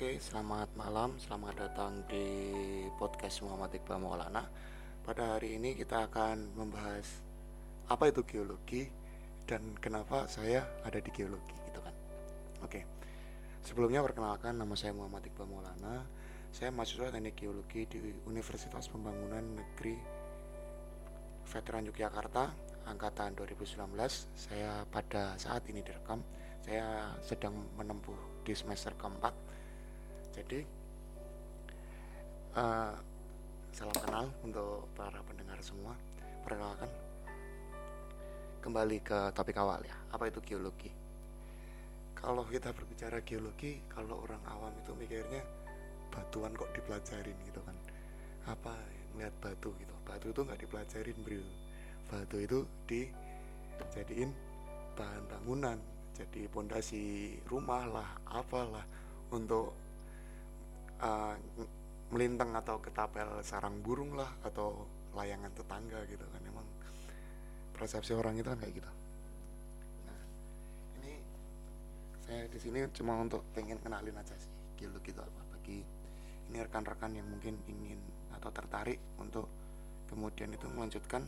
Oke, selamat malam, selamat datang di podcast Muhammad Iqbal Maulana. Pada hari ini kita akan membahas apa itu geologi dan kenapa saya ada di geologi gitu kan. Oke. Sebelumnya perkenalkan nama saya Muhammad Iqbal Maulana. Saya mahasiswa Teknik Geologi di Universitas Pembangunan Negeri Veteran Yogyakarta angkatan 2019. Saya pada saat ini direkam saya sedang menempuh di semester keempat jadi uh, salam kenal untuk para pendengar semua. Perkenalkan kembali ke topik awal ya. Apa itu geologi? Kalau kita berbicara geologi kalau orang awam itu mikirnya batuan kok dipelajarin gitu kan? Apa ngeliat batu gitu? Batu itu nggak dipelajarin bro. Batu itu dijadiin bahan bangunan jadi pondasi rumah lah apalah untuk uh, melintang atau ketapel sarang burung lah atau layangan tetangga gitu kan. Emang persepsi orang itu kan kayak gitu. Nah ini saya di sini cuma untuk pengen kenalin aja sih geologi itu apa bagi ini rekan-rekan yang mungkin ingin atau tertarik untuk kemudian itu melanjutkan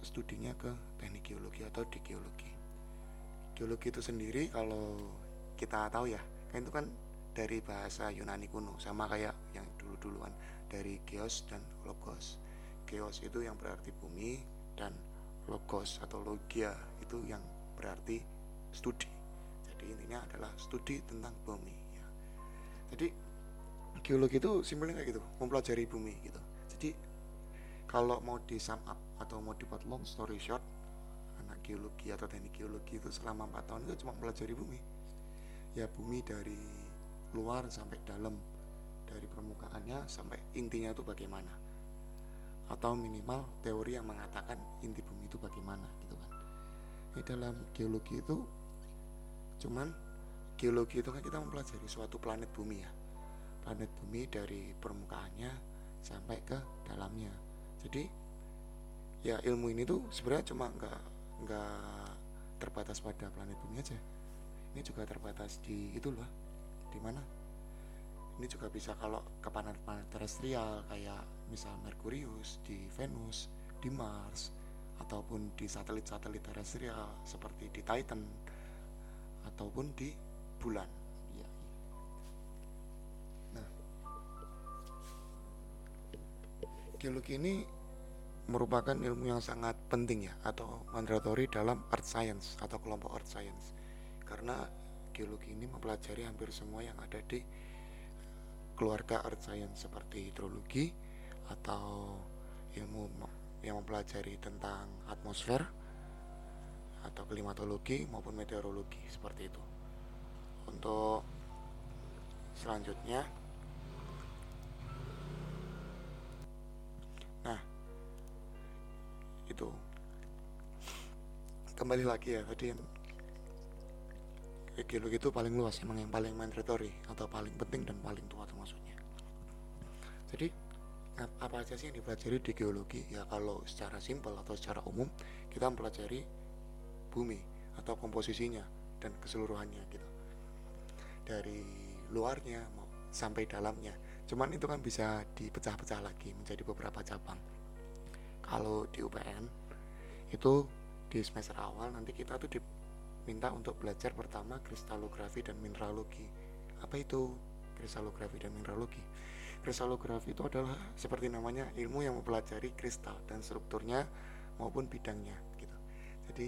studinya ke teknik geologi atau di geologi. Geologi itu sendiri kalau kita tahu ya kan itu kan dari bahasa Yunani kuno sama kayak yang dulu-duluan dari geos dan logos. Geos itu yang berarti bumi dan logos atau logia itu yang berarti studi. Jadi intinya adalah studi tentang bumi ya. jadi geologi itu simpelnya kayak gitu mempelajari bumi gitu. Jadi kalau mau di sum up atau mau dibuat long story short geologi atau teknik geologi itu selama 4 tahun itu cuma pelajari bumi. Ya bumi dari luar sampai dalam dari permukaannya sampai intinya itu bagaimana? Atau minimal teori yang mengatakan inti bumi itu bagaimana gitu kan? Di dalam geologi itu cuman geologi itu kan kita mempelajari suatu planet bumi ya. Planet bumi dari permukaannya sampai ke dalamnya. Jadi ya ilmu ini tuh sebenarnya cuma nggak nggak terbatas pada planet bumi aja. Ini juga terbatas di itu loh di mana? Ini juga bisa kalau ke planet-planet terestrial kayak misal Merkurius di Venus di Mars ataupun di satelit-satelit terestrial seperti di Titan ataupun di bulan. Ya. nah geologi ini merupakan ilmu yang sangat penting ya atau mandatory dalam earth science atau kelompok earth science. Karena geologi ini mempelajari hampir semua yang ada di keluarga earth science seperti hidrologi atau ilmu yang mempelajari tentang atmosfer atau klimatologi maupun meteorologi seperti itu. Untuk selanjutnya itu. Kembali lagi ya tadi yang geologi itu paling luas emang yang paling mandatory atau paling penting dan paling tua termasuknya jadi apa aja sih yang dipelajari di geologi? Ya kalau secara simpel atau secara umum kita mempelajari bumi atau komposisinya dan keseluruhannya gitu. Dari luarnya sampai dalamnya. Cuman itu kan bisa dipecah-pecah lagi menjadi beberapa cabang. Kalau di UPN itu di semester awal nanti kita tuh diminta untuk belajar pertama kristalografi dan mineralogi. Apa itu kristalografi dan mineralogi? Kristalografi itu adalah seperti namanya ilmu yang mempelajari kristal dan strukturnya maupun bidangnya gitu. Jadi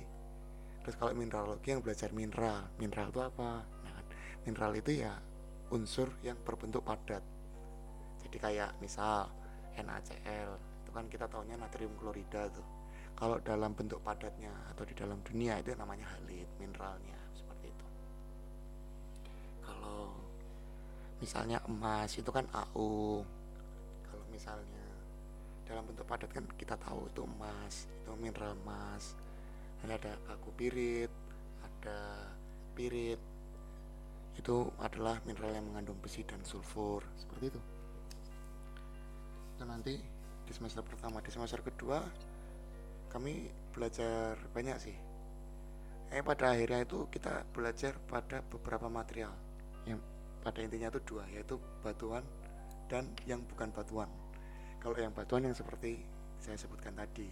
terus kalau mineralogi yang belajar mineral mineral itu apa? Nah kan, mineral itu ya unsur yang berbentuk padat. Jadi kayak misal NaCl kan kita tahunya natrium klorida tuh kalau dalam bentuk padatnya atau di dalam dunia itu namanya halit mineralnya seperti itu. Kalau misalnya emas itu kan AU kalau misalnya dalam bentuk padat kan kita tahu itu emas itu mineral emas. Dan ada aku pirit ada pirit. Itu adalah mineral yang mengandung besi dan sulfur seperti itu. Dan nanti di semester pertama di semester kedua kami belajar banyak sih. Eh pada akhirnya itu kita belajar pada beberapa material. Yang pada intinya itu dua yaitu batuan dan yang bukan batuan. Kalau yang batuan yang seperti saya sebutkan tadi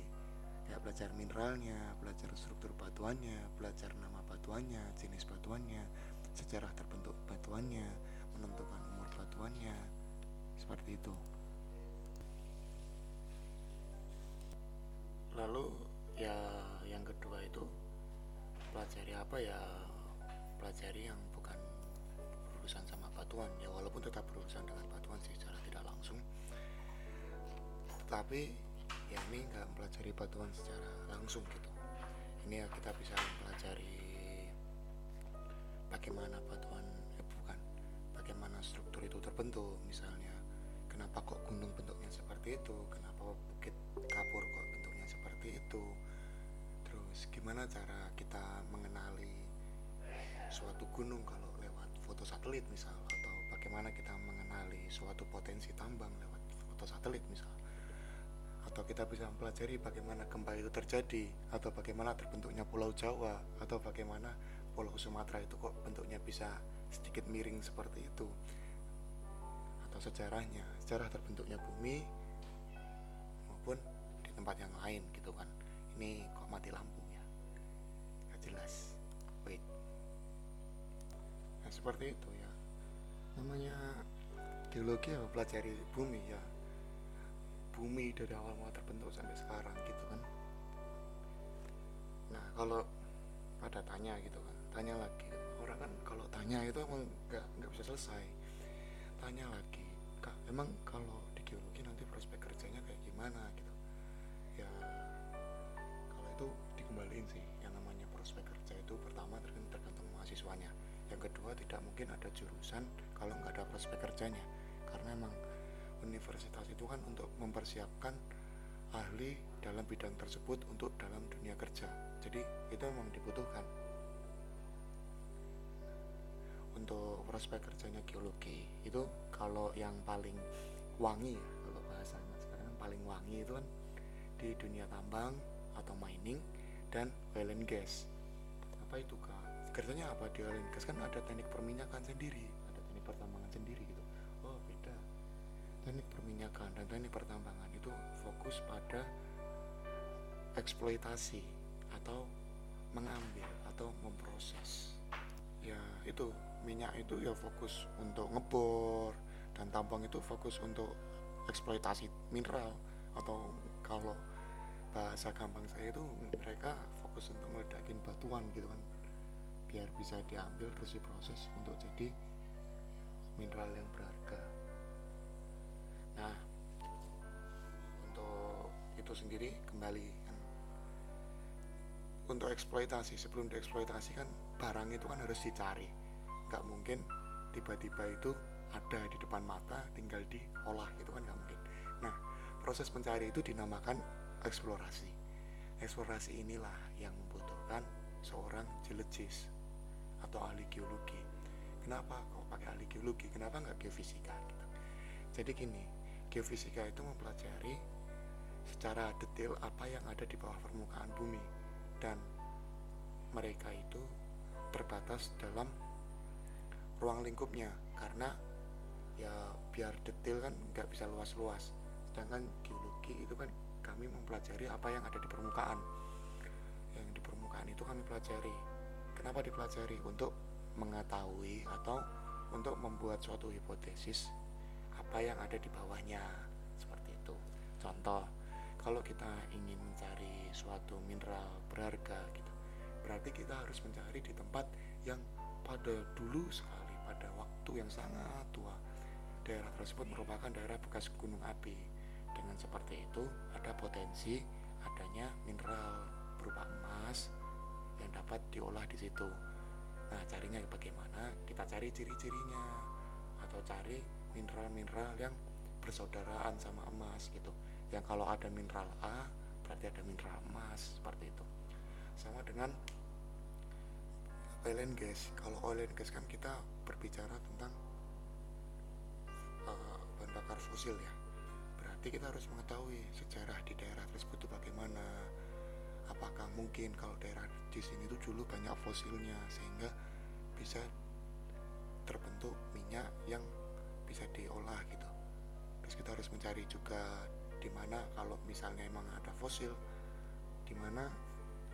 kayak belajar mineralnya belajar struktur batuannya belajar nama batuannya jenis batuannya sejarah terbentuk batuannya menentukan umur batuannya seperti itu lalu ya yang kedua itu pelajari apa ya pelajari yang bukan berurusan sama batuan. Ya walaupun tetap berurusan dengan batuan sih secara tidak langsung. Tetapi ya ini nggak mempelajari batuan secara langsung gitu. Ini ya kita bisa mempelajari bagaimana batuan eh bukan bagaimana struktur itu terbentuk. Misalnya kenapa kok gunung bentuknya seperti itu? Kenapa bukit kapur seperti itu. Terus gimana cara kita mengenali suatu gunung kalau lewat foto satelit misal? Atau bagaimana kita mengenali suatu potensi tambang lewat foto satelit misal? Atau kita bisa mempelajari bagaimana gempa itu terjadi? Atau bagaimana terbentuknya pulau Jawa? Atau bagaimana pulau Sumatera itu kok bentuknya bisa sedikit miring seperti itu? Atau sejarahnya sejarah terbentuknya bumi maupun tempat yang lain gitu kan. Ini kok mati lampu ya? Gak jelas. Wait. Seperti itu ya. Namanya geologi ya pelajari bumi ya. Bumi dari awal mulai terbentuk sampai sekarang gitu kan. Nah kalau pada tanya gitu kan tanya lagi. Orang kan kalau tanya itu emang nggak nggak bisa selesai. Tanya lagi kak emang kalau di geologi nanti prospek kerjanya kayak gimana? gitu sih. Yang namanya prospek kerja itu pertama tergantung mahasiswanya. Yang kedua tidak mungkin ada jurusan kalau nggak ada prospek kerjanya. Karena emang universitas itu kan untuk mempersiapkan ahli dalam bidang tersebut untuk dalam dunia kerja. Jadi itu memang dibutuhkan. Untuk prospek kerjanya geologi itu kalau yang paling wangi kalau bahasanya sekarang paling wangi itu kan di dunia tambang atau mining dan oil and gas. Apa itu kak? Kerjanya apa di oil and gas? Kan ada teknik perminyakan sendiri. Ada teknik pertambangan sendiri gitu. Oh beda. Teknik perminyakan dan teknik pertambangan itu fokus pada eksploitasi atau mengambil atau memproses. Ya itu minyak itu ya fokus untuk ngebor dan tambang itu fokus untuk eksploitasi mineral atau kalau bahasa gampang saya itu mereka fokus untuk meledakin batuan gitu kan. Biar bisa diambil terus diproses untuk jadi mineral yang berharga. Nah untuk itu sendiri kembali kan. Untuk eksploitasi sebelum dieksploitasi kan barang itu kan harus dicari. Nggak mungkin tiba-tiba itu ada di depan mata tinggal diolah gitu kan nggak mungkin. Nah proses mencari itu dinamakan eksplorasi. Eksplorasi inilah yang membutuhkan seorang geologis atau ahli geologi. Kenapa kok pakai ahli geologi? Kenapa nggak geofisika gitu? Jadi gini geofisika itu mempelajari secara detail apa yang ada di bawah permukaan bumi. Dan mereka itu terbatas dalam ruang lingkupnya. Karena ya biar detail kan nggak bisa luas-luas. Sedangkan geologi itu kan kami mempelajari apa yang ada di permukaan. Yang di permukaan itu kami pelajari. Kenapa dipelajari? Untuk mengetahui atau untuk membuat suatu hipotesis apa yang ada di bawahnya. Seperti itu. Contoh, kalau kita ingin mencari suatu mineral berharga gitu, berarti kita harus mencari di tempat yang pada dulu sekali pada waktu yang sangat tua. Daerah tersebut merupakan daerah bekas gunung api dengan seperti itu ada potensi adanya mineral berupa emas yang dapat diolah di situ. Nah, carinya bagaimana? Kita cari ciri-cirinya atau cari mineral-mineral yang bersaudaraan sama emas gitu. Yang kalau ada mineral A, berarti ada mineral emas seperti itu. Sama dengan oil and gas. Kalau oil and gas kan kita berbicara tentang uh, bahan bakar fosil ya. Berarti kita harus mengetahui sejarah di daerah tersebut itu bagaimana, apakah mungkin kalau daerah di sini tuh dulu banyak fosilnya sehingga bisa terbentuk minyak yang bisa diolah gitu. Terus kita harus mencari juga di mana kalau misalnya emang ada fosil di mana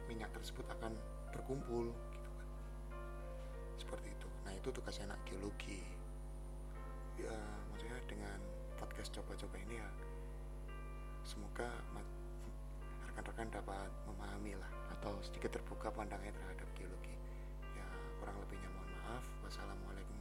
minyak tersebut akan berkumpul gitu kan. Seperti itu. Nah itu tugasnya anak geologi. Ya maksudnya dengan podcast coba-coba ini ya semoga rekan-rekan dapat memahami lah atau sedikit terbuka pandangnya terhadap geologi. Ya kurang lebihnya mohon maaf. Wassalamualaikum